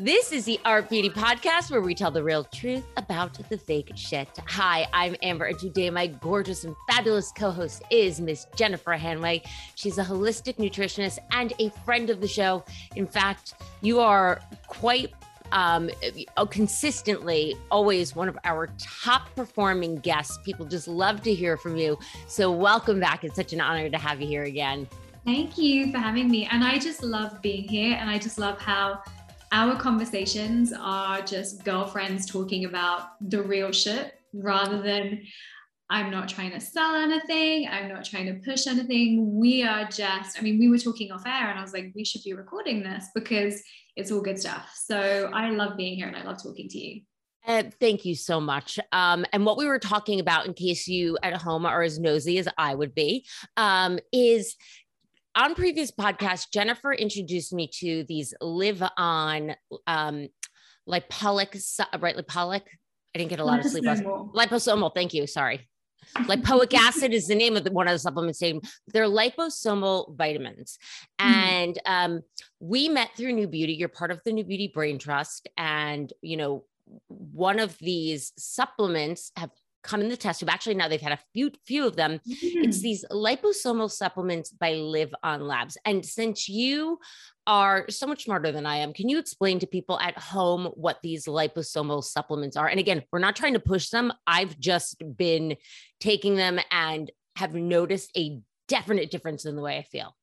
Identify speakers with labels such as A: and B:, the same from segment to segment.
A: This is the Art Beauty Podcast where we tell the real truth about the fake shit. Hi, I'm Amber, and today my gorgeous and fabulous co host is Miss Jennifer Hanway. She's a holistic nutritionist and a friend of the show. In fact, you are quite um, uh, consistently always one of our top performing guests. People just love to hear from you. So, welcome back. It's such an honor to have you here again.
B: Thank you for having me. And I just love being here, and I just love how our conversations are just girlfriends talking about the real shit rather than I'm not trying to sell anything. I'm not trying to push anything. We are just, I mean, we were talking off air and I was like, we should be recording this because it's all good stuff. So I love being here and I love talking to you.
A: Uh, thank you so much. Um, and what we were talking about, in case you at home are as nosy as I would be, um, is on previous podcasts, Jennifer introduced me to these live on um, lipolic, right? Lipolic. I didn't get a lot of sleep. Liposomal. Thank you. Sorry. Lipoic acid is the name of the, one of the supplements. Name. They're liposomal vitamins, mm-hmm. and um, we met through New Beauty. You're part of the New Beauty Brain Trust, and you know one of these supplements have come in the test tube. Actually, now they've had a few few of them. Mm-hmm. It's these liposomal supplements by LivOn Labs. And since you are so much smarter than I am, can you explain to people at home what these liposomal supplements are? And again, we're not trying to push them. I've just been taking them and have noticed a definite difference in the way I feel.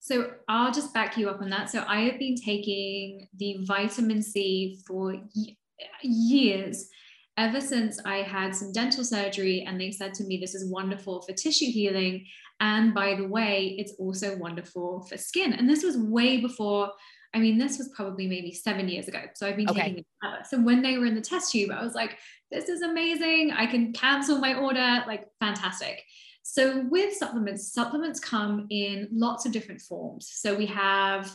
B: So I'll just back you up on that. So I have been taking the vitamin C for years ever since I had some dental surgery and they said to me, this is wonderful for tissue healing. And by the way, it's also wonderful for skin. And this was way before, I mean, this was probably maybe seven years ago. So I've been okay. taking it forever. So when they were in the test tube, I was like, this is amazing. I can cancel my order, like fantastic. So with supplements, supplements come in lots of different forms. So we have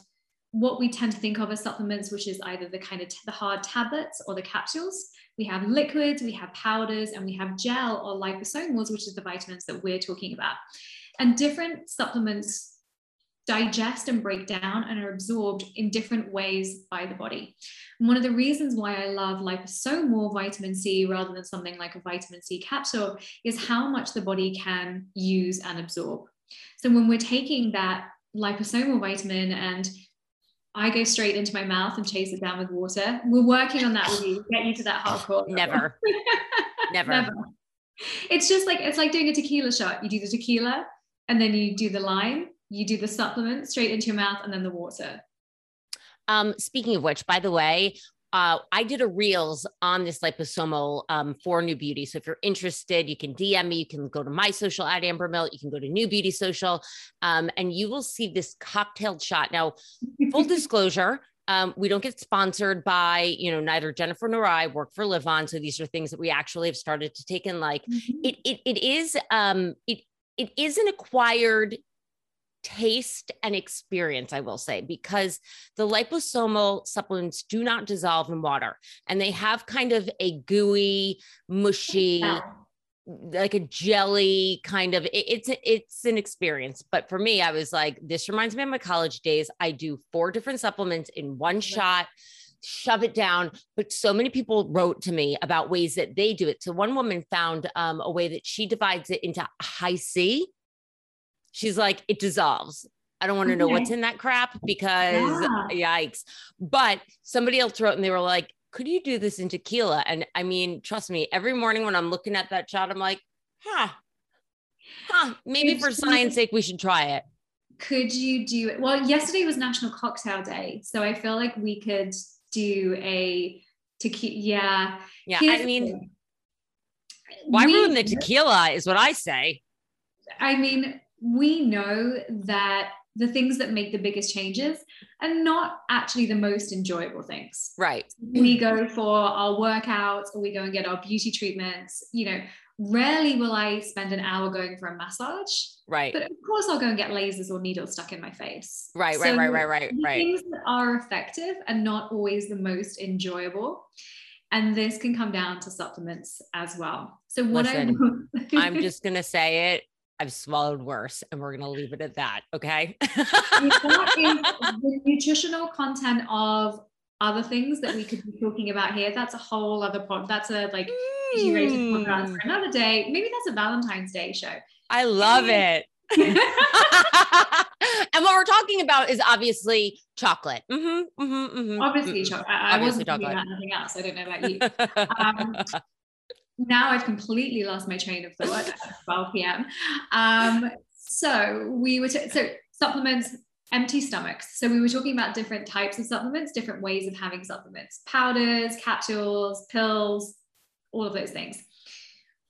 B: what we tend to think of as supplements, which is either the kind of the hard tablets or the capsules. We have liquids, we have powders, and we have gel or liposomals, which is the vitamins that we're talking about. And different supplements digest and break down and are absorbed in different ways by the body. And one of the reasons why I love liposomal vitamin C rather than something like a vitamin C capsule is how much the body can use and absorb. So when we're taking that liposomal vitamin and I go straight into my mouth and chase it down with water. We're working on that with you. Get you to that hardcore.
A: Never. Never. Never.
B: It's just like it's like doing a tequila shot. You do the tequila and then you do the lime, you do the supplement straight into your mouth and then the water.
A: Um, speaking of which, by the way, uh, I did a reels on this liposomal um, for New Beauty. So if you're interested, you can DM me. You can go to my social at Amber Mill. You can go to New Beauty Social, um, and you will see this cocktailed shot. Now, full disclosure, um, we don't get sponsored by, you know, neither Jennifer nor I work for LivOn. So these are things that we actually have started to take in. Like mm-hmm. it, it, it is, um, it, it is an acquired taste and experience, I will say, because the liposomal supplements do not dissolve in water and they have kind of a gooey, mushy, like a jelly kind of it, it's it's an experience. But for me i was like this reminds me of my college days. I do four different supplements in one shot shove it down. But so many people wrote to me about ways that they do it. So one woman found um, a way that she divides it into Hi-C She's like, it dissolves. I don't want to okay. know what's in that crap because yeah. yikes. But somebody else wrote and they were like, could you do this in tequila? And I mean, trust me, every morning when I'm looking at that shot, I'm like, huh, huh, maybe could for science sake, we should try it.
B: Could you do it? Well, yesterday was National Cocktail Day. So I feel like we could do a tequila. Yeah.
A: Yeah. Here's I mean, why we, ruin the tequila is what I say.
B: I mean, we know that the things that make the biggest changes are not actually the most enjoyable things.
A: Right.
B: We go for our workouts or we go and get our beauty treatments. You know, rarely will I spend an hour going for a massage.
A: Right.
B: But of course, I'll go and get lasers or needles stuck in my face.
A: Right, right,
B: So
A: right, right, right, right.
B: Things that are effective and not always the most enjoyable. And this can come down to supplements as well. So what
A: Listen,
B: I
A: I'm just gonna say it. I've swallowed worse, and we're gonna leave it at that. Okay.
B: the nutritional content of other things that we could be talking about here. That's a whole other pod. That's a like podcast for
A: Mm,
B: another day. Maybe that's a Valentine's Day show.
A: I love it. and what we're talking about is obviously chocolate. Mm-hmm, mm-hmm, mm-hmm,
B: Obviously, chocolate. I, I
A: Obviously
B: wasn't talking
A: chocolate.
B: about nothing else. I don't know about you. Um, now I've completely lost my train of thought at 12 p.m. Um, so we were t- so supplements, empty stomachs. So we were talking about different types of supplements, different ways of having supplements, powders, capsules, pills, all of those things.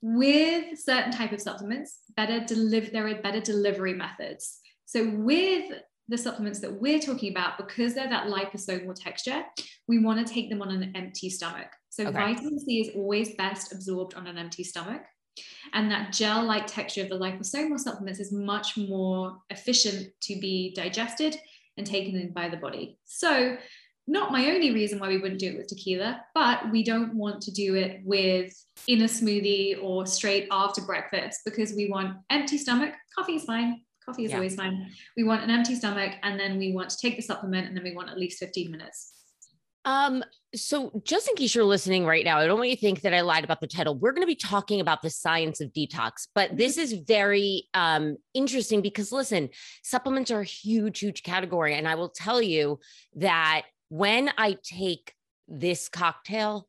B: With certain type of supplements, better deliver there are better delivery methods. So with the supplements that we're talking about, because they're that liposomal texture, we want to take them on an empty stomach. So
A: Okay.
B: vitamin C is always best absorbed on an empty stomach. And that gel like texture of the liposomal supplements is much more efficient to be digested and taken in by the body. So, not my only reason why we wouldn't do it with tequila, but we don't want to do it with in a smoothie or straight after breakfast because we want empty stomach. Coffee is fine. Coffee is
A: Yeah.
B: always fine. We want an empty stomach and then we want to take the supplement and then we want at least 15 minutes.
A: Um, so just in case you're listening right now, I don't want you to think that I lied about the title. We're going to be talking about the science of detox, but this is very um interesting because listen, supplements are a huge, huge category. And I will tell you that when I take this cocktail,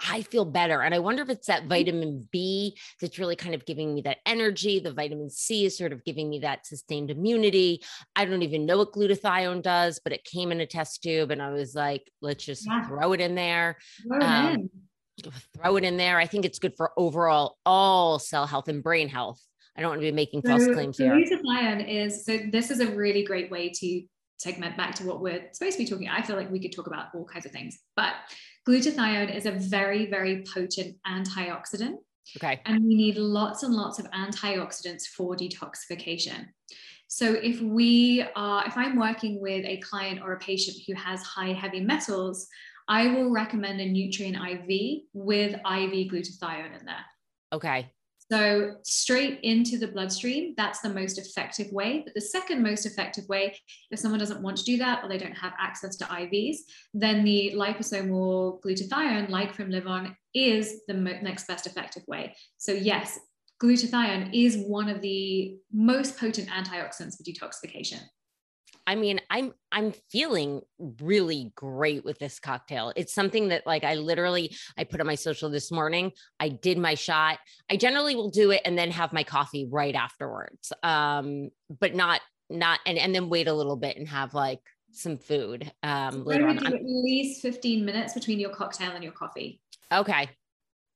A: I feel better. And I wonder if it's that vitamin B that's really kind of giving me that energy. The vitamin C is sort of giving me that sustained immunity. I don't even know what glutathione does, but it came in a test tube and I was like, let's just
B: Yeah.
A: throw it in there,
B: Throw it
A: Um,
B: in.
A: throw it in there. I think it's good for overall all cell health and brain health. I don't want to be making false claims here.
B: Glutathione is so this is a really great way to segment back to what we're supposed to be talking. I feel like we could talk about all kinds of things, but glutathione is a very, very potent antioxidant,
A: Okay.
B: and we need lots and lots of antioxidants for detoxification. So if we are, if I'm working with a client or a patient who has high heavy metals, I will recommend a nutrient IV with IV glutathione in there.
A: Okay.
B: So, straight into the bloodstream, that's the most effective way. But the second most effective way, if someone doesn't want to do that or they don't have access to IVs, then the liposomal glutathione, like from LivOn, is the next best effective way. So, yes, glutathione is one of the most potent antioxidants for detoxification.
A: I mean, I'm I'm feeling really great with this cocktail. It's something that like I literally I put on my social this morning. I did my shot. I generally will do it and then have my coffee right afterwards. Um, but not not and and then wait a little bit and have like some food um later on.
B: at least 15 minutes between your cocktail and your coffee.
A: okay.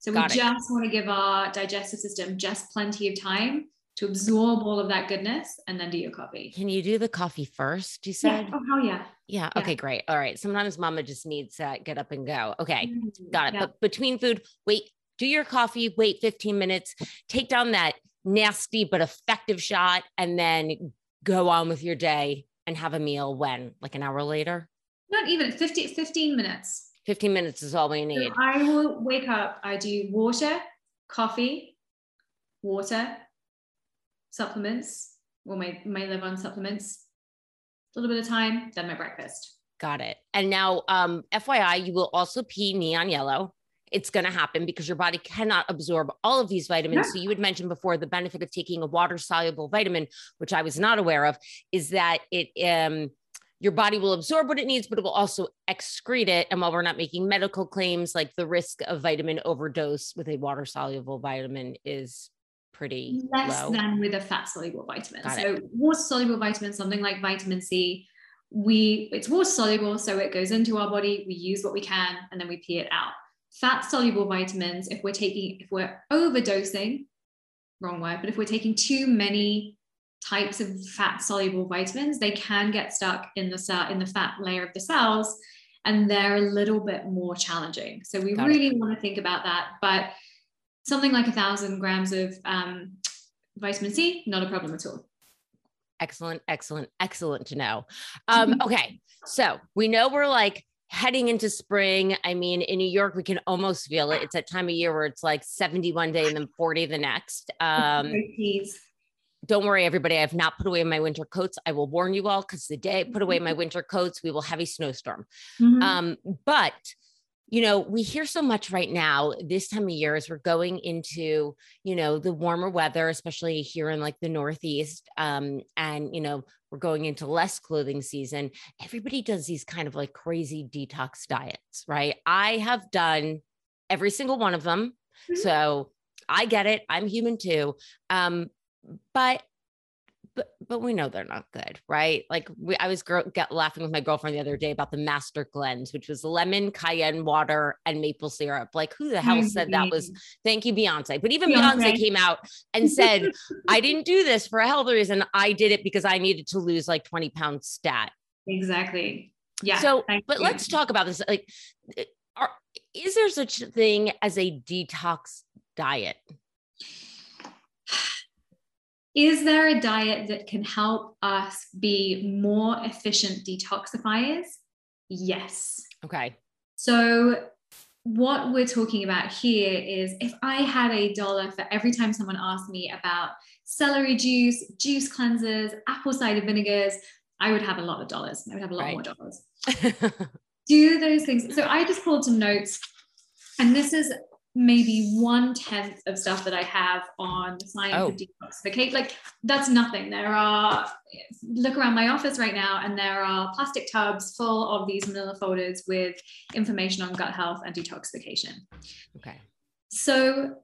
B: So
A: Got
B: we
A: it.
B: just want to give our digestive system just plenty of time to absorb all of that goodness and then do your coffee.
A: Can you do the coffee first? You said?
B: Yeah. Oh, hell yeah.
A: Yeah.
B: Yeah.
A: Okay, great. All right. Sometimes mama just needs to get up and go. Okay.
B: Mm,
A: Got it.
B: yeah.
A: But between food, wait, do your coffee, wait 15 minutes, take down that nasty but effective shot, and then go on with your day and have a meal when? Like an hour later?
B: Not even 50, 15 minutes.
A: 15 minutes is all we
B: So
A: need.
B: I will wake up, I do water, coffee, water, supplements, or my, my LivOn supplements, a little bit of time, then my breakfast.
A: Got it. And now, um, FYI, you will also pee neon yellow. It's going to happen because your body cannot absorb all of these vitamins.
B: Yeah.
A: So, you had mentioned before the benefit of taking a water soluble vitamin, which I was not aware of, is that it, um, your body will absorb what it needs, but it will also excrete it. And while we're not making medical claims, like the risk of vitamin overdose with a water soluble vitamin is pretty
B: less
A: low.
B: than with a fat soluble vitamin.
A: Got
B: so water soluble vitamin, something like vitamin C, we it's water soluble, so it goes into our body. We use what we can, and then we pee it out. Fat soluble vitamins, if we're taking, if we're overdosing, wrong word, but if we're taking too many types of fat soluble vitamins, they can get stuck in the cell in the fat layer of the cells and they're a little bit more challenging. So we Got really it. want to think about that. But something like a thousand grams of um, vitamin C, not a problem at all.
A: Excellent, excellent, excellent to know. Um, okay, so we know we're like heading into spring. I mean, in New York, we can almost feel it. It's that time of year where it's like 71 day and then 40 the next. Um, don't worry, everybody. I have not put away my winter coats. I will warn you all because the day I put away my winter coats, we will have a snowstorm. Mm-hmm. Um, but you know, we hear so much right now this time of year as we're going into, you know, the warmer weather, especially here in like the Northeast. Um, and, you know, we're going into less clothing season. Everybody does these kind of like crazy detox diets, right? I have done every single one of them. Mm-hmm. So I get it. I'm human too. Um, but but but we know they're not good, right? Like we, I was gr- laughing with my girlfriend the other day about the Master Cleanse, which was lemon, cayenne water, and maple syrup. Like who the hell said that was? Thank you, Beyonce. But even Beyonce, Beyonce came out and said, "I didn't do this for a health reason. I did it because I needed to lose like twenty pounds stat."
B: Exactly. Yeah.
A: So, but you. let's talk about this. Like, eh, are, is there such a thing as a detox diet?
B: Is there a diet that can help us be more efficient detoxifiers? Yes.
A: Okay.
B: So, what we're talking about here is if I had a dollar for every time someone asked me about celery juice, juice cleansers, apple cider vinegars, I would have a lot of dollars. I would have a lot right. more dollars. Do those things. So I just pulled some notes, and this is maybe one tenth of stuff that I have on the science oh. of detoxification. Like that's nothing. There are look around my office right now, and there are plastic tubs full of these manila folders with information on gut health and detoxification.
A: Okay.
B: So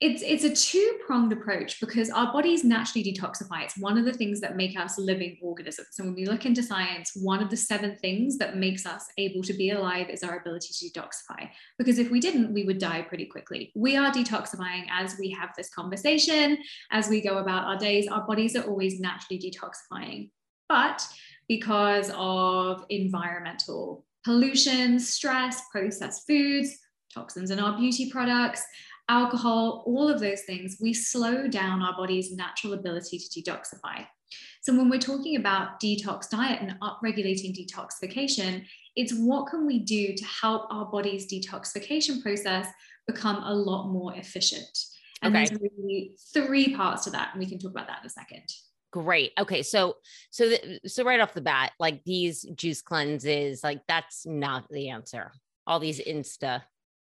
B: it's it's a two-pronged approach because our bodies naturally detoxify. It's one of the things that make us living organisms. So when we look into science one of the seven things that makes us able to be alive is our ability to detoxify. Because if we didn't we would die pretty quickly. We are detoxifying as we have this conversation as we go about our days our bodies are always naturally detoxifying. But because of environmental pollution stress processed foods toxins in our beauty products alcohol, all of those things, we slow down our body's natural ability to detoxify. So when we're talking about detox diet and upregulating detoxification, it's what can we do to help our body's detoxification process become a lot more efficient. And okay. there's really three parts to that, and we can talk about that in a second.
A: Great. Okay, so so the, so right off the bat, like these juice cleanses, like that's not the answer. All these Insta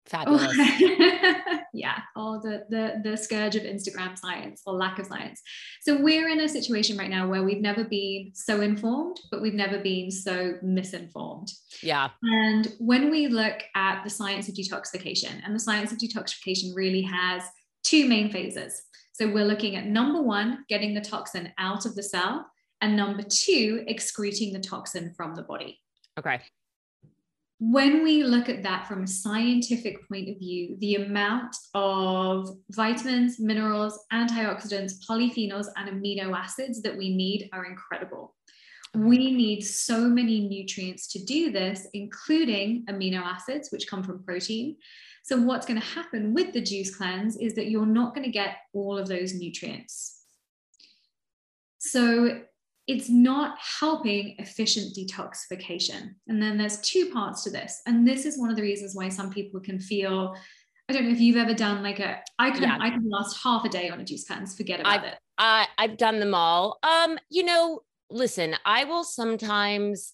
A: fabulous.
B: Yeah, or the, the the scourge of Instagram science or lack of science. So we're in a situation right now where we've never been so informed, but we've never been so misinformed.
A: Yeah.
B: And when we look at the science of detoxification, and the science of detoxification really has two main phases. So we're looking at number one, getting the toxin out of the cell, and number two, excreting the toxin from the body.
A: Okay
B: when we look at that from a scientific point of view, the amount of vitamins, minerals, antioxidants, polyphenols, and amino acids that we need are incredible. We need so many nutrients to do this, including amino acids, which come from protein. So, what's going to happen with the juice cleanse is that you're not going to get all of those nutrients. So, it's not helping efficient detoxification. And then there's two parts to this. And this is one of the reasons why some people can feel I don't know if you've ever done like a I can yeah. I can last half a day on a juice cleanse, forget about
A: I've,
B: it.
A: I I've done them all. Um, you know, listen, I will sometimes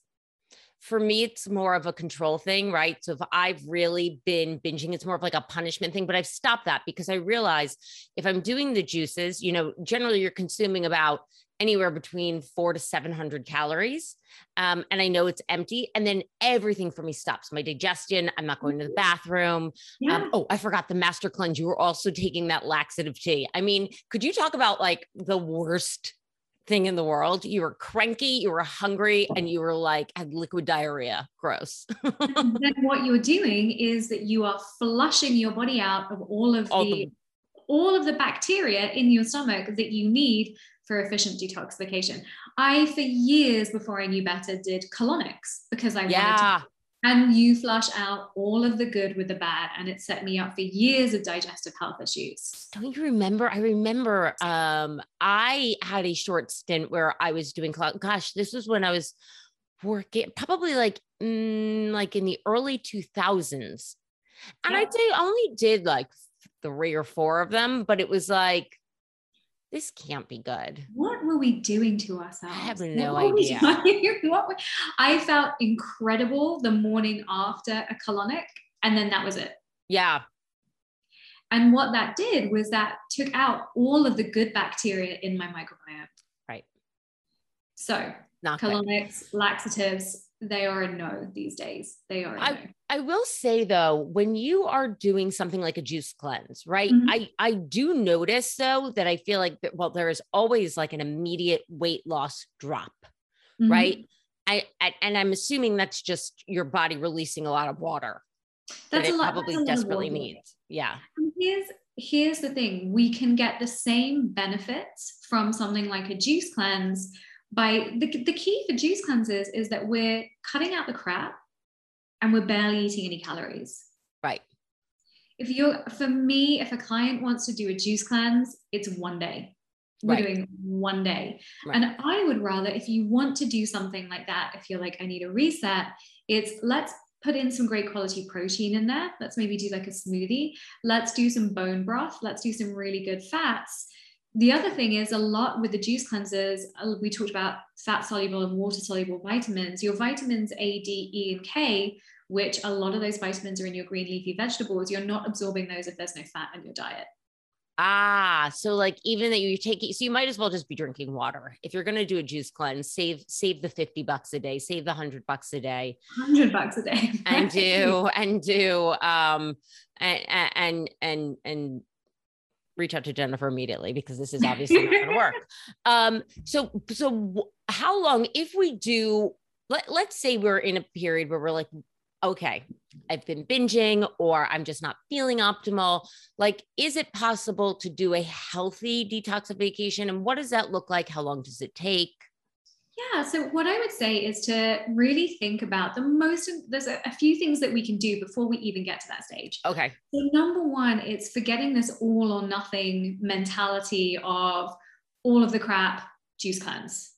A: for me, it's more of a control thing, right? So if I've really been binging, it's more of like a punishment thing, but I've stopped that because I realize if I'm doing the juices, you know, generally you're consuming about anywhere between four to 700 calories. Um, and I know it's empty. And then everything for me stops my digestion. I'm not going to the bathroom. Um, yeah. Um, oh, I forgot the master cleanse. You were also taking that laxative tea. I mean, could you talk about like the worst thing in the world? You were cranky, you were hungry, and you were like, had liquid diarrhea. Gross.
B: then what you're doing is that you are flushing your body out of all of all the, the all of the bacteria in your stomach that you need for efficient detoxification. I, for years before I knew better, did colonics because I
A: yeah.
B: wanted to. And you flush out all of the good with the bad, and it set me up for years of digestive health issues.
A: Don't you remember? I remember um, I had a short stint where I was doing, gosh, this was when I was working, probably like mm, like in the early 2000s. And yeah. I'd say I only did like three or four of them, but it was like this can't be good.
B: What were we doing to ourselves? I
A: have no what idea. what
B: I felt incredible the morning after a colonic, and then that was it.
A: Yeah.
B: And what that did was that took out all of the good bacteria in my microbiome.
A: Right.
B: So, Not colonics, good. laxatives, they are a no these days. They are
A: I,
B: no.
A: I will say though, when you are doing something like a juice cleanse, right? Mm-hmm. I I do notice though that I feel like well, there is always like an immediate weight loss drop, mm-hmm. right? I, I, and I'm assuming that's just your body releasing a lot of water.
B: That's that a lot.
A: Probably desperately needs. Yeah.
B: And here's here's the thing: we can get the same benefits from something like a juice cleanse by the, the key for juice cleanses is that we're cutting out the crap and we're barely eating any calories.
A: Right.
B: If you're, for me, if a client wants to do a juice cleanse, it's one day. We're right. doing one day. Right. And I would rather, if you want to do something like that, if you're like, I need a reset, it's let's put in some great quality protein in there. Let's maybe do like a smoothie. Let's do some bone broth. Let's do some really good fats the other thing is a lot with the juice cleansers, uh, we talked about fat soluble and water soluble vitamins. Your vitamins A, D, E, and K, which a lot of those vitamins are in your green leafy vegetables, you're not absorbing those if there's no fat in your diet.
A: Ah, so like even that you take so you might as well just be drinking water. If you're gonna do a juice cleanse, save save the 50 bucks a day, save the hundred bucks a day.
B: Hundred bucks a day.
A: and do and do um and and and and reach out to Jennifer immediately because this is obviously not going to work. Um, so, so how long, if we do, let, let's say we're in a period where we're like, okay, I've been binging or I'm just not feeling optimal. Like, is it possible to do a healthy detoxification? And what does that look like? How long does it take?
B: Yeah. So, what I would say is to really think about the most, there's a, a, few things that we can do before we even get to that stage.
A: Okay.
B: So, number one, it's forgetting this all or nothing mentality of all of the crap, juice cleanse.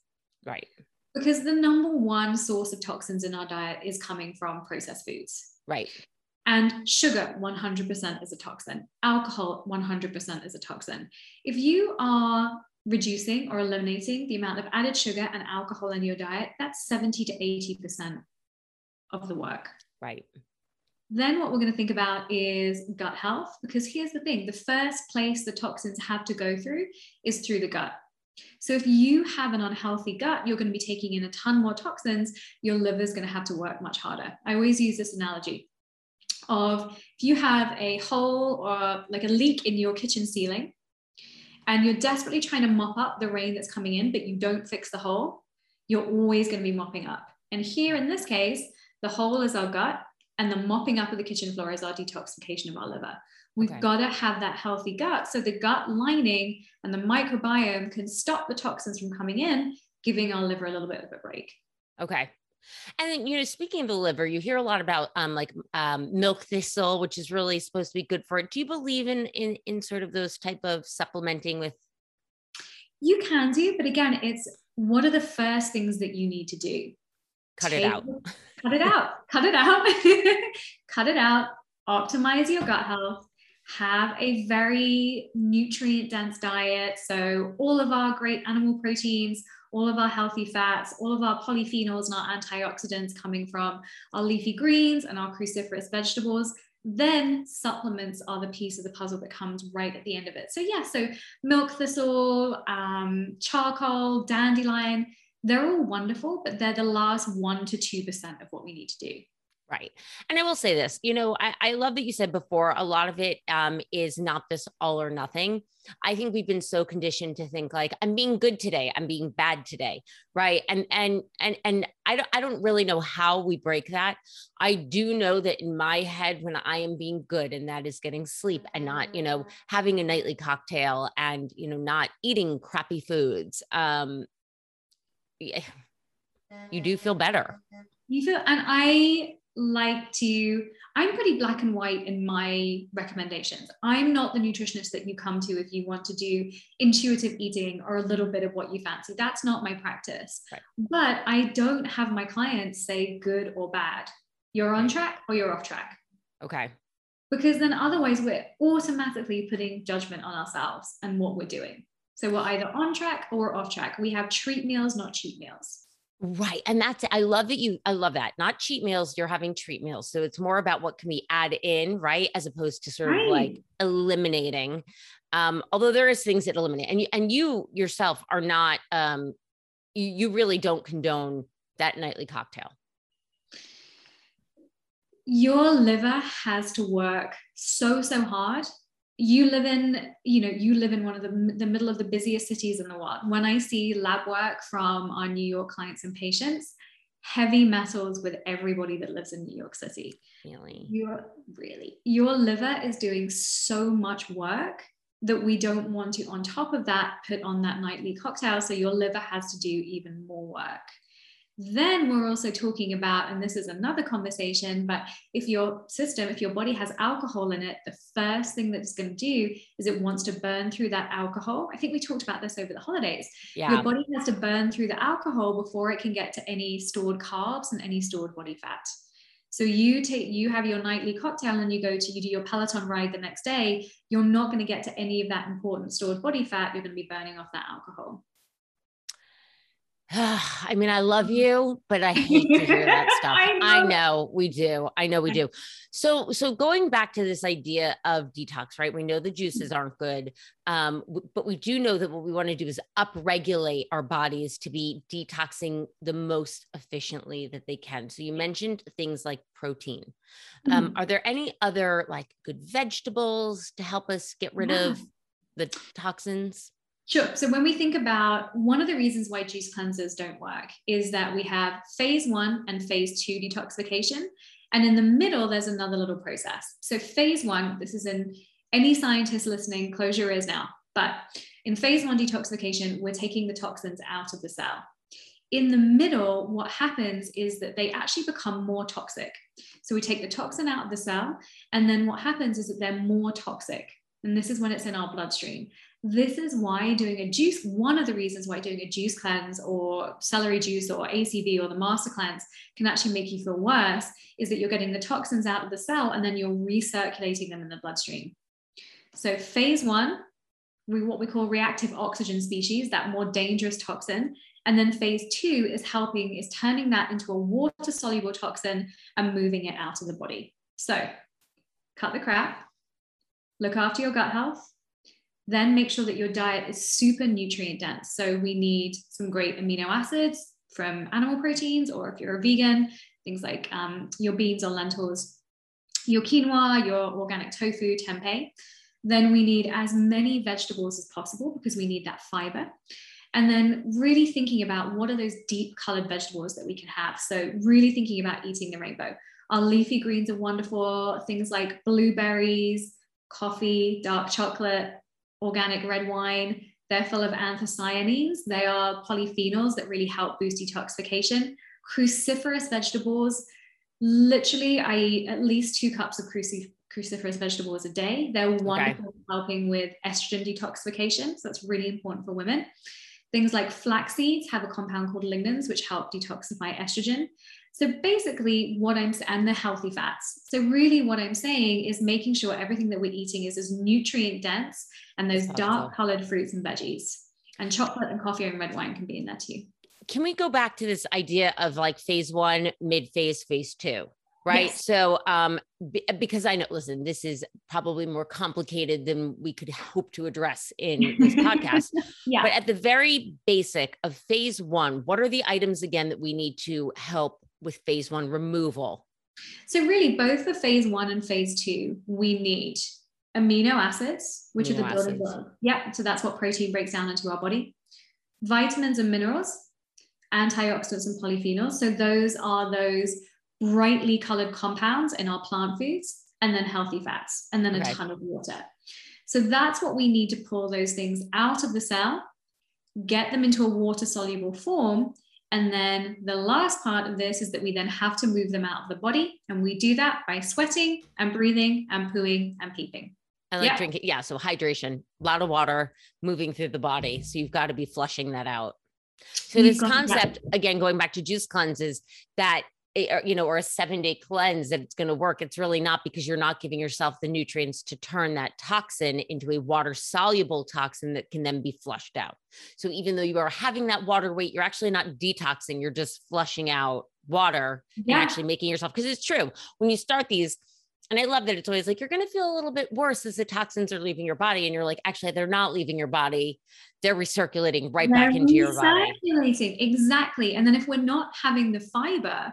A: Right.
B: Because the number one source of toxins in our diet is coming from processed foods.
A: Right.
B: And sugar, 100% is a toxin. Alcohol, 100% is a toxin. If you are reducing or eliminating the amount of added sugar and alcohol in your diet, that's 70 to 80% of the work.
A: Right.
B: Then, what we're going to think about is gut health, because here's the thing the first place the toxins have to go through is through the gut. So, if you have an unhealthy gut, you're going to be taking in a ton more toxins. Your liver is going to have to work much harder. I always use this analogy of if you have a hole or like a leak in your kitchen ceiling, and you're desperately trying to mop up the rain that's coming in, but you don't fix the hole, you're always going to be mopping up. And here in this case, the hole is our gut, and the mopping up of the kitchen floor is our detoxification of our liver. We've okay. got to have that healthy gut. So the gut lining and the microbiome can stop the toxins from coming in, giving our liver a little bit of a break.
A: Okay. And then, you know, speaking of the liver, you hear a lot about um, like um, milk thistle, which is really supposed to be good for it. Do you believe in in in sort of those type of supplementing with?
B: You can do, but again, it's what are the first things that you need to do?
A: Cut Take, it out.
B: cut it out. Cut it out. cut it out. Optimize your gut health. Have a very nutrient dense diet. So all of our great animal proteins all of our healthy fats, all of our polyphenols and our antioxidants coming from our leafy greens and our cruciferous vegetables. Then supplements are the piece of the puzzle that comes right at the end of it. So, yeah, so milk thistle, um, charcoal, dandelion, they're all wonderful, but they're the last 1% to 2% of what we need to do.
A: Right. And I will say this, you know, I, I love that you said before, a lot of it um, is not this all or nothing. I think we've been so conditioned to think like I'm being good today, I'm being bad today, right? And and and and I don't I don't really know how we break that. I do know that in my head when I am being good and that is getting sleep and not, you know, having a nightly cocktail and, you know, not eating crappy foods. Um you do feel better.
B: You feel and I like to i'm pretty black and white in my recommendations. I'm not the nutritionist that you come to if you want to do intuitive eating or a little bit of what you fancy. That's not my practice. Right. but i don't have my clients say good or bad. You're on track or you're off track.
A: Okay.
B: Because then otherwise we're automatically putting judgment on ourselves and what we're doing. So we're either on track or off track. We have treat meals not cheat meals
A: Right. And that's, I love that you, I love that. Not cheat meals, you're having treat meals. So it's more about what can we add in, right? As opposed to sort right. of like eliminating. Um, although there is things that eliminate and you, and you yourself are not, um, you, you really don't condone that nightly cocktail.
B: Your liver has to work so, so hard you live in you know you live in one of the, the middle of the busiest cities in the world. When i see lab work from our new york clients and patients heavy metals with everybody that lives in new york city.
A: Really?
B: You're really your liver is doing so much work that we don't want to on top of that put on that nightly cocktail so your liver has to do even more work then we're also talking about, and this is another conversation, but if your system, if your body has alcohol in it, the first thing that it's going to do is it wants to burn through that alcohol. I think we talked about this over the holidays. Yeah. Your body has to burn through the alcohol before it can get to any stored carbs and any stored body fat. So you take you have your nightly cocktail and you go to you do your Peloton ride the next day, you're not going to get to any of that important stored body fat. You're going to be burning off that alcohol.
A: I mean, I love you, but I hate to hear that stuff. I, know. I, know. we do. I know we do. So, so going back to this idea of detox, right? We know the juices mm-hmm. aren't good, um, but we do know that what we want to do is upregulate our bodies to be detoxing the most efficiently that they can. So, you mentioned things like protein. Um, mm-hmm. Are there any other like good vegetables to help us get rid yeah. of the toxins?
B: Sure. So when we think about one of the reasons why juice cleansers don't work is that we have phase one and phase two detoxification. And in the middle, there's another little process. So phase one, this is in any scientist listening, close your ears now. But in phase one detoxification, we're taking the toxins out of the cell. In the middle, what happens is that they actually become more toxic. So we take the toxin out of the cell, and then what happens is that they're more toxic. And this is when it's in our bloodstream. This is why doing a juice, one of the reasons why doing a juice cleanse or celery juice or ACV or the master cleanse can actually make you feel worse is that you're getting the toxins out of the cell and then you're recirculating them in the bloodstream. So, phase one, we what we call reactive oxygen species, that more dangerous toxin. And then phase two is helping, is turning that into a water soluble toxin and moving it out of the body. So, cut the crap, look after your gut health, then make sure that your diet is super nutrient dense. So we need some great amino acids from animal proteins, or if you're a vegan, things like um, your beans or lentils, your quinoa, your organic tofu, tempeh. Then we need as many vegetables as possible because we need that fiber. And then really thinking about what are those deep colored vegetables that we can have. So really thinking about eating the rainbow. Our leafy greens are wonderful. Things like blueberries, coffee, dark chocolate, organic red wine. They're full of anthocyanins. They are polyphenols that really help boost detoxification. Cruciferous vegetables. Literally, I eat at least two cups of cruci- cruciferous vegetables a day. They're wonderful okay. helping with estrogen detoxification. So that's really important for women. Things like flax seeds have a compound called lignans, which help detoxify estrogen. So basically, what I'm and the healthy fats. So really, what I'm saying is making sure everything that we're eating is as nutrient dense and those dark colored fruits and veggies. And chocolate and coffee and red wine can be in there too.
A: Can we go back to this idea of like phase one, mid phase, phase two? right yes. so um b- because i know listen this is probably more complicated than we could hope to address in this podcast yeah. but at the very basic of phase one what are the items again that we need to help with phase one removal
B: So, really, both for phase one and phase two, we need amino acids, which amino are the building blocks. Yeah, so that's what protein breaks down into our body. Vitamins and minerals, antioxidants and polyphenols. So, those are those brightly colored compounds in our plant foods, and then healthy fats, and then a ton of water. So, that's what we need to pull those things out of the cell, get them into a water soluble form, and then the last part of this is that we then have to move them out of the body. And we do that by sweating and breathing and pooing and peeping.
A: And like yeah. drinking. Yeah. So hydration, a lot of water moving through the body. So you've got to be flushing that out. So this concept, again, going back to juice cleanses, that Eh, you know, or a seven day cleanse that it's going to work. It's really not because you're not giving yourself the nutrients to turn that toxin into a water soluble toxin that can then be flushed out. So even though you are having that water weight, you're actually not detoxing, you're just flushing out water yeah. and actually making yourself, because it's true. When you start these, and I love that it's always like you're going to feel a little bit worse as the toxins are leaving your body. And you're like, actually, they're not leaving your body. They're recirculating right they're back into your body.
B: Exactly. And then if we're not having the fiber,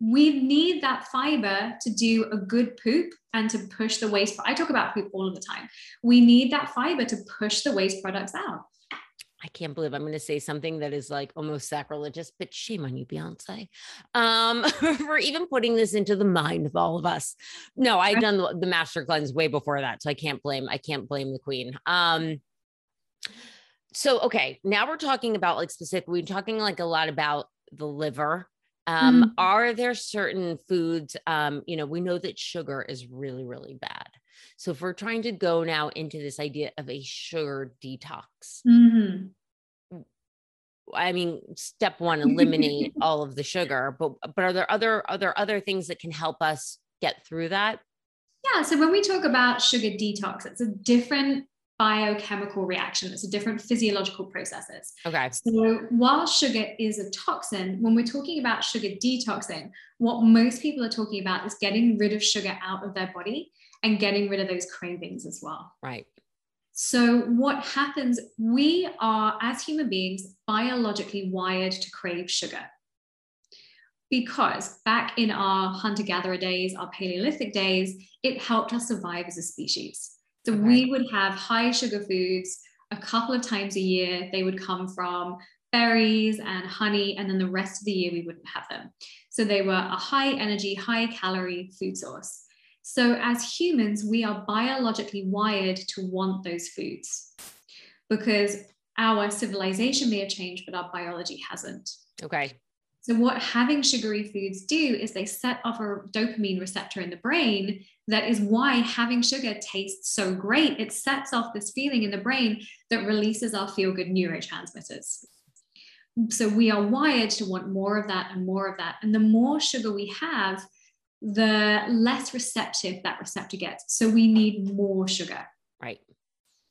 B: we need that fiber to do a good poop and to push the waste. I talk about poop all of the time. We need that fiber to push the waste products out.
A: I can't believe I'm going to say something that is like almost sacrilegious, but shame on you, Beyonce, um, for even putting this into the mind of all of us. No, I've done the, the master cleanse way before that, so I can't blame I can't blame the queen. Um, so okay, now we're talking about like specific. We're talking like a lot about the liver um, mm Are there certain foods? Um, you know, we know that sugar is really, really bad. So if we're trying to go now into this idea of a sugar detox, mm-hmm. I mean, step one, eliminate all of the sugar. But but are there other are there other things that can help us get through that?
B: Yeah. So when we talk about sugar detox, it's a different biochemical reaction. It's a different physiological processes.
A: Okay.
B: So while sugar is a toxin, when we're talking about sugar detoxing, what most people are talking about is getting rid of sugar out of their body and getting rid of those cravings as well.
A: Right.
B: So, what happens, we are, as human beings, biologically wired to crave sugar. Because back in our hunter gatherer days, our Paleolithic days, it helped us survive as a species. So okay. we would have high sugar foods a couple of times a year. They would come from berries and honey, and then the rest of the year we wouldn't have them. So they were a high energy, high calorie food source. So as humans, we are biologically wired to want those foods because our civilization may have changed, but our biology hasn't.
A: Okay.
B: So, what having sugary foods do is they set off a dopamine receptor in the brain. That is why having sugar tastes so great. It sets off this feeling in the brain that releases our feel good neurotransmitters. So, we are wired to want more of that and more of that. And the more sugar we have, the less receptive that receptor gets. So, we need more sugar.
A: Right.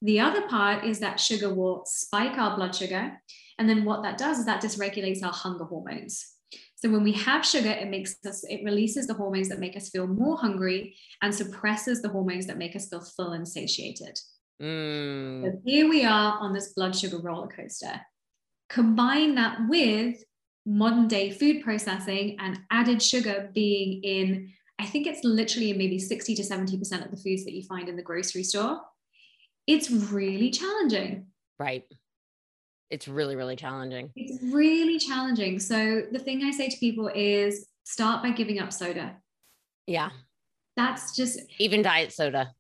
B: The other part is that sugar will spike our blood sugar and then what that does is that dysregulates our hunger hormones. So when we have sugar, it makes us, it releases the hormones that make us feel more hungry and suppresses the hormones that make us feel full and satiated. Mm. So here we are on this blood sugar roller coaster. Combine that with modern day food processing and added sugar being in, I think it's literally in maybe 60 to 70% of the foods that you find in the grocery store. It's really challenging.
A: Right it's really really challenging.
B: It's really challenging. So the thing i say to people is start by giving up soda.
A: Yeah.
B: That's just
A: even diet soda.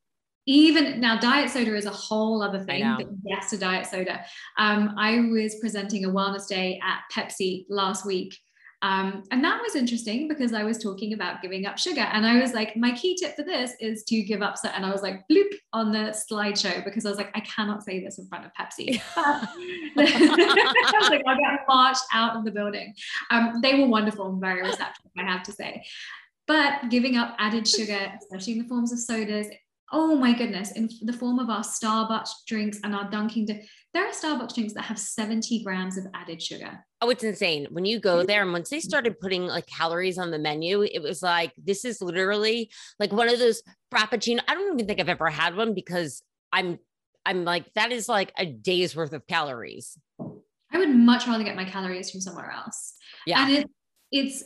B: Even now diet soda is a whole other thing but yes to diet soda. Um, i was presenting a wellness day at pepsi last week um, and that was interesting because I was talking about giving up sugar. And I was like, my key tip for this is to give up. So, and I was like, bloop on the slideshow because I was like, I cannot say this in front of Pepsi. I was like, I got marched out of the building. Um, they were wonderful and very receptive, I have to say. But giving up added sugar, especially in the forms of sodas, oh my goodness, in the form of our Starbucks drinks and our Dunkin', there are Starbucks drinks that have 70 grams of added sugar.
A: Oh, it's insane. When you go there and once they started putting like calories on the menu, it was like, this is literally like one of those Frappuccino. I don't even think I've ever had one because I'm, I'm like, that is like a day's worth of calories.
B: I would much rather get my calories from somewhere else.
A: Yeah.
B: And it, it's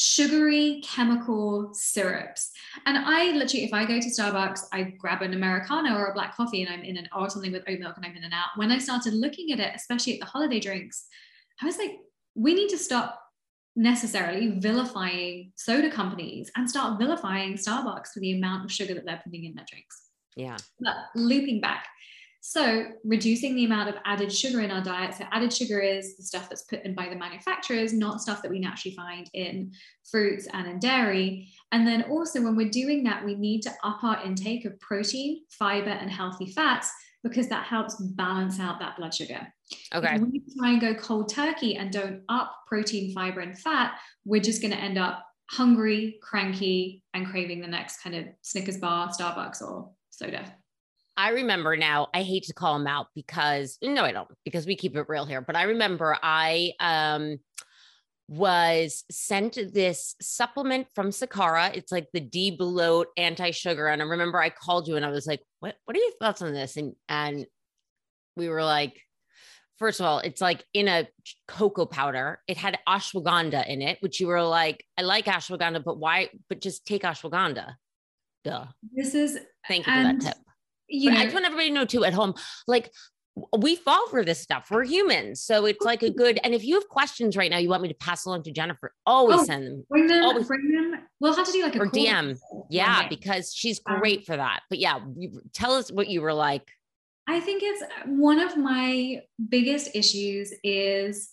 B: sugary chemical syrups. And I literally, if I go to Starbucks, I grab an Americano or a black coffee and I'm in and or something with oat milk and I'm in and out. When I started looking at it, especially at the holiday drinks, I was like, we need to stop necessarily vilifying soda companies and start vilifying Starbucks for the amount of sugar that they're putting in their drinks.
A: Yeah.
B: But looping back, so reducing the amount of added sugar in our diet. So added sugar is the stuff that's put in by the manufacturers, not stuff that we naturally find in fruits and in dairy. And then also when we're doing that, we need to up our intake of protein, fiber, and healthy fats because that helps balance out that blood sugar.
A: Okay.
B: If we try and go cold turkey and don't up protein, fiber, and fat, we're just going to end up hungry, cranky, and craving the next kind of Snickers bar, Starbucks, or soda.
A: I remember now, I hate to call them out because no, I don't, because we keep it real here. But I remember I um was sent this supplement from Sakara. It's like the D-bloat anti-sugar. And I remember I called you and I was like, what, what are your thoughts on this? And and we were like, first of all, it's like in a cocoa powder. It had ashwagandha in it, which you were like, I like ashwagandha, but why? But just take ashwagandha. Duh.
B: This is
A: Thank you for that tip
B: you know,
A: I just want everybody to know too at home, like we fall for this stuff. We're humans. So it's like a good, and if you have questions right now, you want me to pass along to Jennifer, always
B: Oh,
A: send them.
B: bring them,
A: always-
B: bring them. We'll have to do like a
A: Or
B: call
A: DM. Yeah,
B: day.
A: because she's
B: Um,
A: great for that. But yeah, you, tell us what you were like.
B: I think it's one of my biggest issues is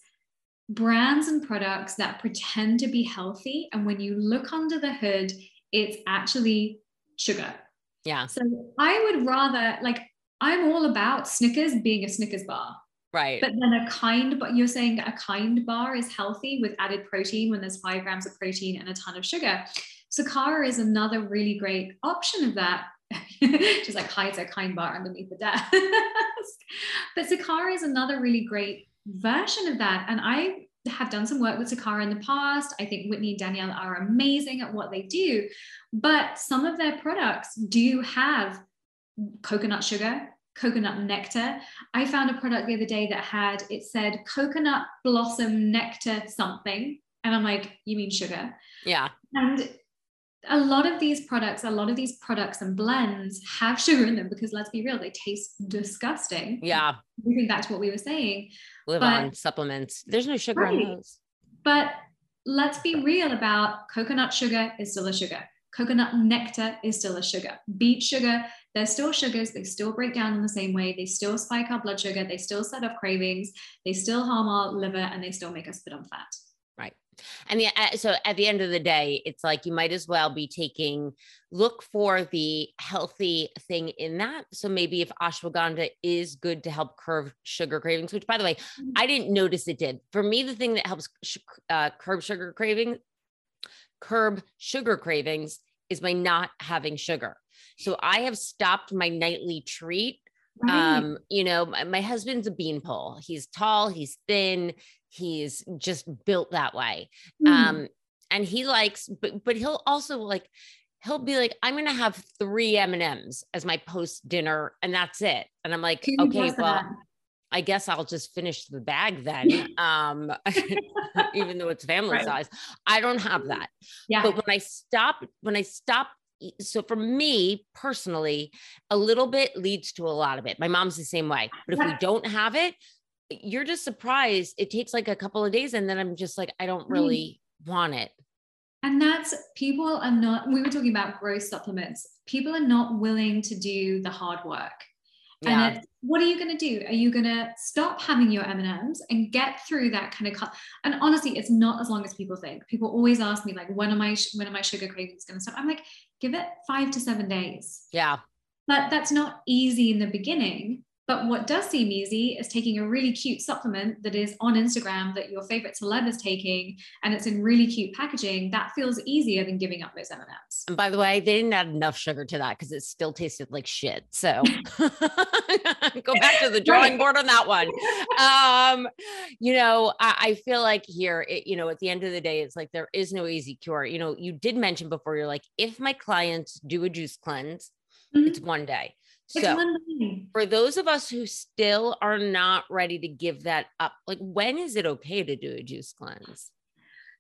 B: brands and products that pretend to be healthy. And when you look under the hood, it's actually sugar.
A: Yeah,
B: So I would rather, like, I'm all about Snickers being a Snickers bar.
A: right.
B: But then a kind, but you're saying a kind bar is healthy with added protein when there's five grams of protein and a ton of sugar. Sakara is another really great option of that. Just like hides a kind bar underneath the desk. but Sakara is another really great version of that. And I have done some work with Sakara in the past. I think Whitney and Danielle are amazing at what they do. But some of their products do have coconut sugar, coconut nectar. I found a product the other day that had, it said coconut blossom nectar something. And I'm like, you mean sugar?
A: yeah,
B: And a lot of these products, a lot of these products and blends have sugar in them because let's be real, they taste disgusting.
A: yeah.
B: Moving back to what we were saying.
A: Live
B: But-
A: on supplements. There's no sugar in
B: Right.
A: those.
B: But let's be real about coconut sugar is still a sugar. Coconut nectar is still a sugar. Beet sugar, they're still sugars. They still break down in the same way. They still spike our blood sugar. They still set off cravings. They still harm our liver and they still make us put on fat.
A: And the, uh, so at the end of the day, it's like you might as well be taking, look for the healthy thing in that. So maybe if ashwagandha is good to help curb sugar cravings, which by the way,
B: Mhm.
A: I didn't notice it did. For me, the thing that helps uh, curb sugar craving, curb sugar cravings is by not having sugar. So I have stopped my nightly treat
B: Right.
A: um you know my, my husband's a beanpole he's tall he's thin he's just built that way
B: Mm.
A: um and he likes but but he'll also like he'll be like i'm gonna have three m&ms as my post dinner and that's it and i'm like
B: Who
A: okay well i guess i'll just finish the bag then um even though it's family
B: Right.
A: size i don't have that
B: yeah.
A: but when I stop, when I stop, so for me personally, a little bit leads to a lot of it. My mom's the same way. But if we don't have it, you're just surprised. It takes like a couple of days, and then I'm just like, I don't
B: Right.
A: really want it.
B: And that's people are not, we were talking about growth supplements. People are not willing to do the hard work.
A: Yeah.
B: And it's, what are you going to do? Are you going to stop having your M&Ms and get through that kind of cut? And honestly, it's not as long as people think. People always ask me like, when am I, when are my sugar cravings going to stop? I'm like, give it five to seven days.
A: yeah.
B: But that's not easy in the beginning. But what does seem easy is taking a really cute supplement that is on Instagram that your favorite celeb is taking, and it's in really cute packaging. That feels easier than giving up those M&Ms.
A: And by the way, they didn't add enough sugar to that because it still tasted like shit. So go back to the drawing board on that one. Um, you know, I, I feel like here, it, you know, at the end of the day, it's like there is no easy cure. You know, you did mention before, you're like, if my clients do a juice cleanse,
B: Mhm.
A: it's one day.
B: It's
A: So for those of us who still are not ready to give that up, like when is it okay to do a juice cleanse?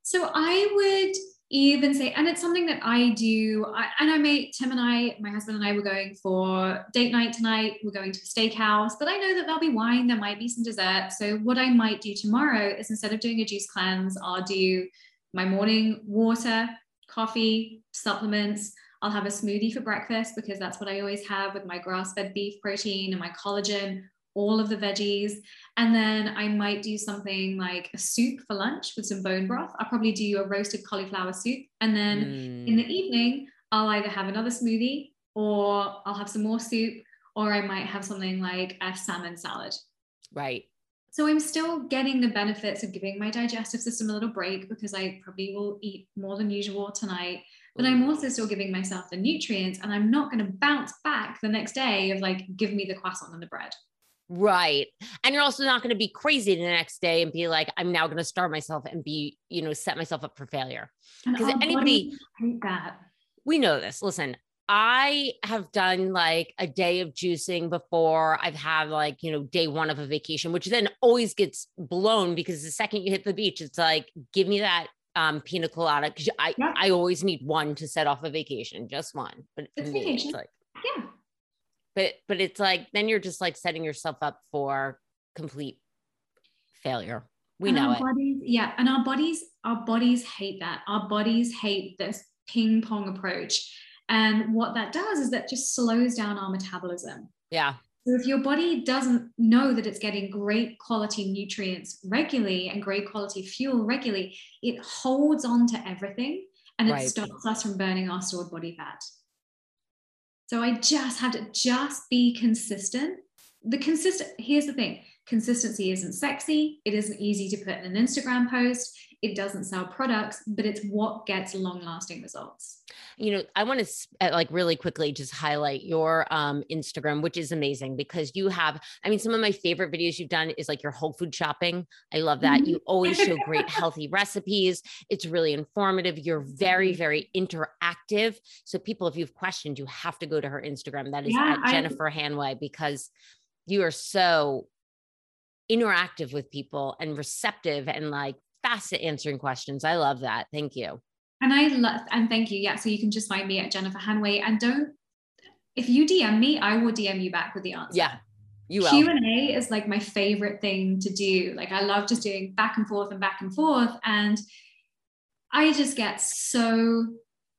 B: So I would even say, and it's something that I do. I, and I may, Tim and I, my husband and I were going for date night tonight. We're going to a steakhouse, but I know that there'll be wine, there might be some dessert. So, what I might do tomorrow is instead of doing a juice cleanse, I'll do my morning water, coffee, supplements. I'll have a smoothie for breakfast because that's what I always have with my grass fed beef protein and my collagen all of the veggies. And then I might do something like a soup for lunch with some bone broth. I'll probably do a roasted cauliflower soup. And then mm. in the evening, I'll either have another smoothie or I'll have some more soup, or I might have something like a salmon salad.
A: Right.
B: So I'm still getting the benefits of giving my digestive system a little break because I probably will eat more than usual tonight. But I'm also still giving myself the nutrients and I'm not going to bounce back the next day of like, give me the croissant and the bread.
A: Right. And you're also not going to be crazy the next day and be like, I'm now going to starve myself and be, you know, set myself up for failure. Because anybody,
B: hate that.
A: we know this. Listen, I have done like a day of juicing before. I've had like, you know, day one of a vacation, which then always gets blown because the second you hit the beach, it's like, give me that um pina colada. Cause I, yeah. I always need one to set off a vacation, just one. But
B: it's vacation. It's like, yeah
A: but but it's like then you're just like setting yourself up for complete failure we and know it
B: bodies, yeah and our bodies our bodies hate that our bodies hate this ping pong approach and what that does is that just slows down our metabolism
A: yeah
B: so if your body doesn't know that it's getting great quality nutrients regularly and great quality fuel regularly it holds on to everything and it right. stops us from burning our stored body fat so I just had to just be consistent. The consistent, here's the thing consistency isn't sexy. It isn't easy to put in an Instagram post. It doesn't sell products, but it's what gets long lasting results.
A: You know, I want to uh, like really quickly just highlight your um, Instagram, which is amazing because you have, I mean, some of my favorite videos you've done is like your whole food shopping. I love that. Mm-hmm. You always show great healthy recipes. It's really informative. You're very, mm-hmm. very interactive. So, people, if you've questioned, you have to go to her Instagram. That is yeah, at Jennifer I- Hanway because you are so interactive with people and receptive and like fast at answering questions. I love that. Thank you.
B: And I love and thank you. Yeah. So you can just find me at Jennifer Hanway and don't if you DM me, I will DM you back with the answer.
A: Yeah. You will.
B: Q&A is like my favorite thing to do. Like I love just doing back and forth and back and forth. And I just get so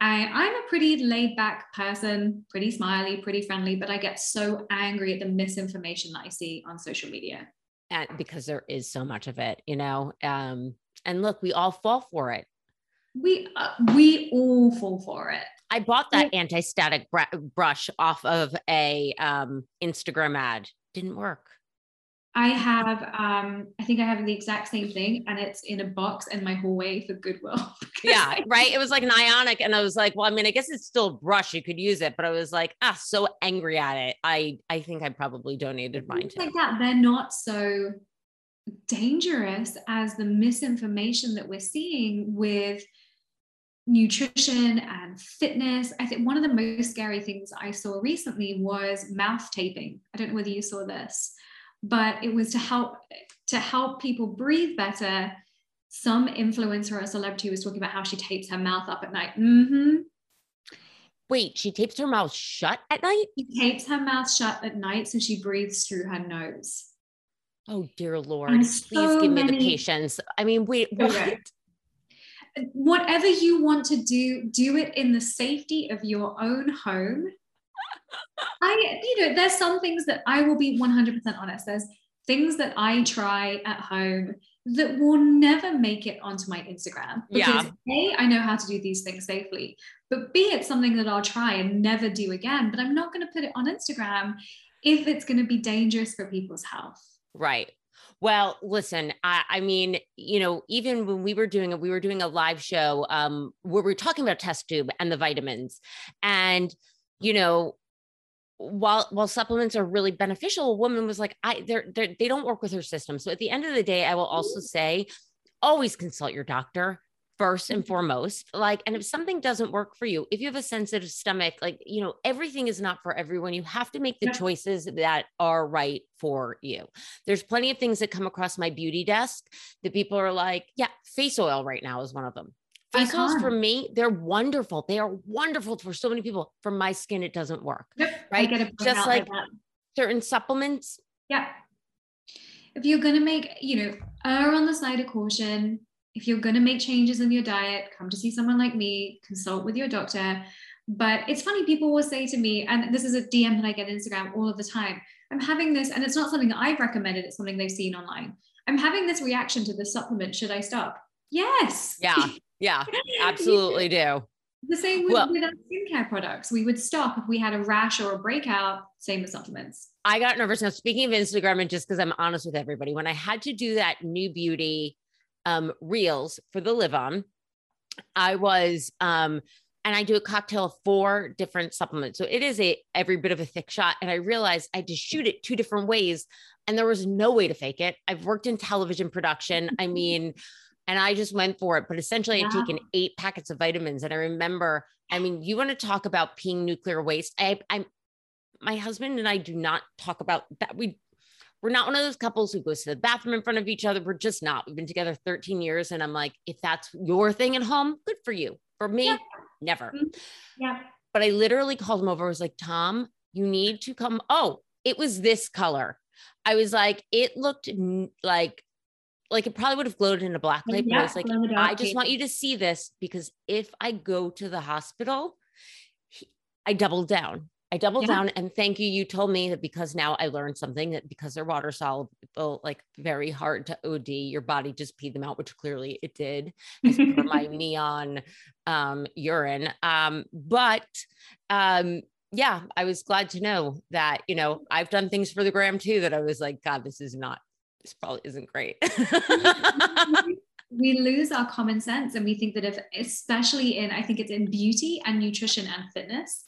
B: I, I'm a pretty laid back person, pretty smiley, pretty friendly, but I get so angry at the misinformation that I see on social media.
A: And because there is so much of it, you know. Um, and look, we all fall for it.
B: We uh, we all fall for it.
A: I bought that anti-static br- brush off of a um, Instagram ad. Didn't work.
B: I have, um, I think I have the exact same thing, and it's in a box in my hallway for Goodwill.
A: yeah, right. It was like an ionic, and I was like, well, I mean, I guess it's still a brush. You could use it, but I was like, ah, so angry at it. I, I think I probably donated mine.
B: Like that, they're not so dangerous as the misinformation that we're seeing with nutrition and fitness. I think one of the most scary things I saw recently was mouth taping. I don't know whether you saw this, but it was to help to help people breathe better. Some influencer or celebrity was talking about how she tapes her mouth up at night. Mm-hmm.
A: Wait, she tapes her mouth shut at night?
B: She tapes her mouth shut at night so she breathes through her nose.
A: Oh dear Lord, please so give me the patience. I mean, wait, what?
B: Whatever you want to do, do it in the safety of your own home. I, you know, there's some things that I will be 100% honest. There's things that I try at home that will never make it onto my Instagram because yeah. A, I know how to do these things safely, but B, it's something that I'll try and never do again. But I'm not going to put it on Instagram if it's going to be dangerous for people's health.
A: Right. Well, listen, I, I, mean, you know, even when we were doing it, we were doing a live show um, where we are talking about test tube and the vitamins. And, you know, while while supplements are really beneficial, a woman was like, I they're, they're they don't work with her system. So at the end of the day, I will also say, always consult your doctor first and mm-hmm. foremost. Like and if something doesn't work for you if you have a sensitive stomach like you know everything is not for everyone. You have to make the choices that are right for you. There's plenty of things that come across my beauty desk that people are like yeah face oil right now is one of them oils for me, they're wonderful. They are wonderful for so many people. For my skin, it doesn't work.
B: Yep.
A: Right.
B: Just like,
A: like certain supplements.
B: Yeah. If you're going to make, you know, err on the side of caution, if you're going to make changes in your diet, come to see someone like me, consult with your doctor. But it's funny, people will say to me, and this is a DM that I get on Instagram all of the time. I'm having this, and it's not something that I've recommended, it's something they've seen online. I'm having this reaction to this supplement. Should I stop? Yes.
A: Yeah. Yeah. Absolutely do.
B: The same with, well, with our skincare products. We would stop if we had a rash or a breakout. Same with supplements.
A: I got nervous. Now, speaking of Instagram, and just because I'm honest with everybody, when I had to do that new beauty um, reels for the LivOn, I was, um, and I do a cocktail of four different supplements. So it is a every bit of a thick shot. And I realized I had to shoot it two different ways, and there was no way to fake it. I've worked in television production. I mean, and I just went for it. But essentially, I'd taken eight packets of vitamins. And I remember, I mean, you want to talk about peeing nuclear waste? I, I'm, my husband and I do not talk about that. We, we're not one of those couples who goes to the bathroom in front of each other. We're just not. We've been together 13 years. And I'm like, if that's your thing at home, good for you. For me, yeah. never. Mm-hmm.
B: Yeah.
A: But I literally called him over. I was like, Tom, you need to come. Oh, it was this color. I was like, it looked like like it probably would have glowed in a black light, yeah, but I was like, I just want you to see this because if I go to the hospital, I doubled down. I doubled yeah. down and thank you. You told me that because now I learned something that because they're water soluble, like very hard to OD, your body just peed them out, which clearly it did my neon um, urine. Um, but um, yeah, I was glad to know that, you know, I've done things for the gram too that I was like, God, this is not this probably isn't great.
B: we lose our common sense and we think that if especially in i think it's in beauty and nutrition and fitness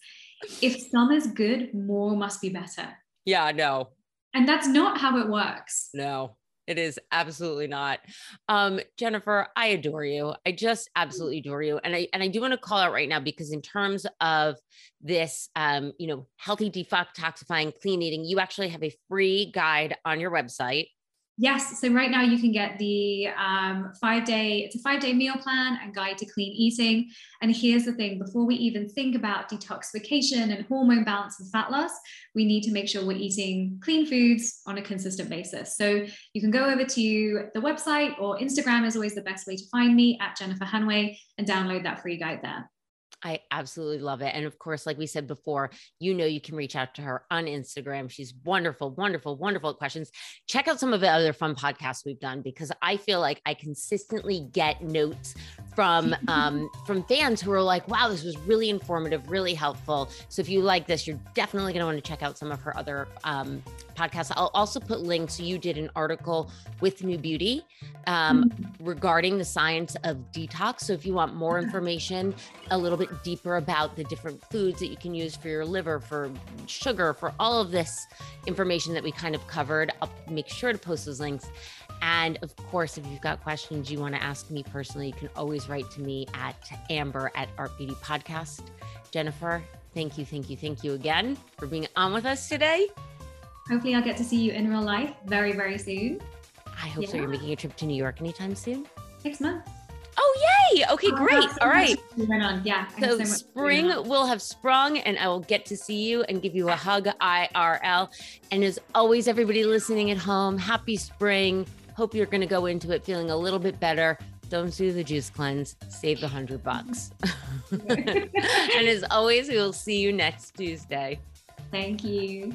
B: if some is good more must be better.
A: Yeah no
B: and that's not how it works.
A: No it is absolutely not. Um jennifer i adore you. I just absolutely adore you. And i and i do want to call out right now because in terms of this um you know healthy detoxifying clean eating you actually have a free guide on your website
B: Yes. So right now you can get the um, five day, it's a five day meal plan and guide to clean eating. And here's the thing before we even think about detoxification and hormone balance and fat loss, we need to make sure we're eating clean foods on a consistent basis. So you can go over to the website or Instagram is always the best way to find me at Jennifer Hanway and download that free guide there.
A: I absolutely love it. And of course, like we said before, you know, you can reach out to her on Instagram. She's wonderful, wonderful, wonderful questions. Check out some of the other fun podcasts we've done because I feel like I consistently get notes from um, from fans who are like, wow, this was really informative, really helpful. So if you like this, you're definitely going to want to check out some of her other um, podcasts. I'll also put links. You did an article with New Beauty um, mm-hmm. regarding the science of detox. So if you want more information, a little bit deeper about the different foods that you can use for your liver, for sugar, for all of this information that we kind of covered, I'll make sure to post those links. And of course, if you've got questions you want to ask me personally, you can always write to me at amber at Art Beauty Podcast. Jennifer, thank you, thank you, thank you again for being on with us today.
B: Hopefully, I'll get to see you in real life very, very soon.
A: I hope yeah. so. You're making a trip to New York anytime soon?
B: Next month.
A: Oh, yay. Okay, oh, great. So All right.
B: On. Yeah.
A: So, so spring will have sprung, and I will get to see you and give you a hug IRL. And as always, everybody listening at home, happy spring. Hope you're going to go into it feeling a little bit better. Don't do the juice cleanse. Save the hundred bucks. and as always, we will see you next Tuesday.
B: Thank you.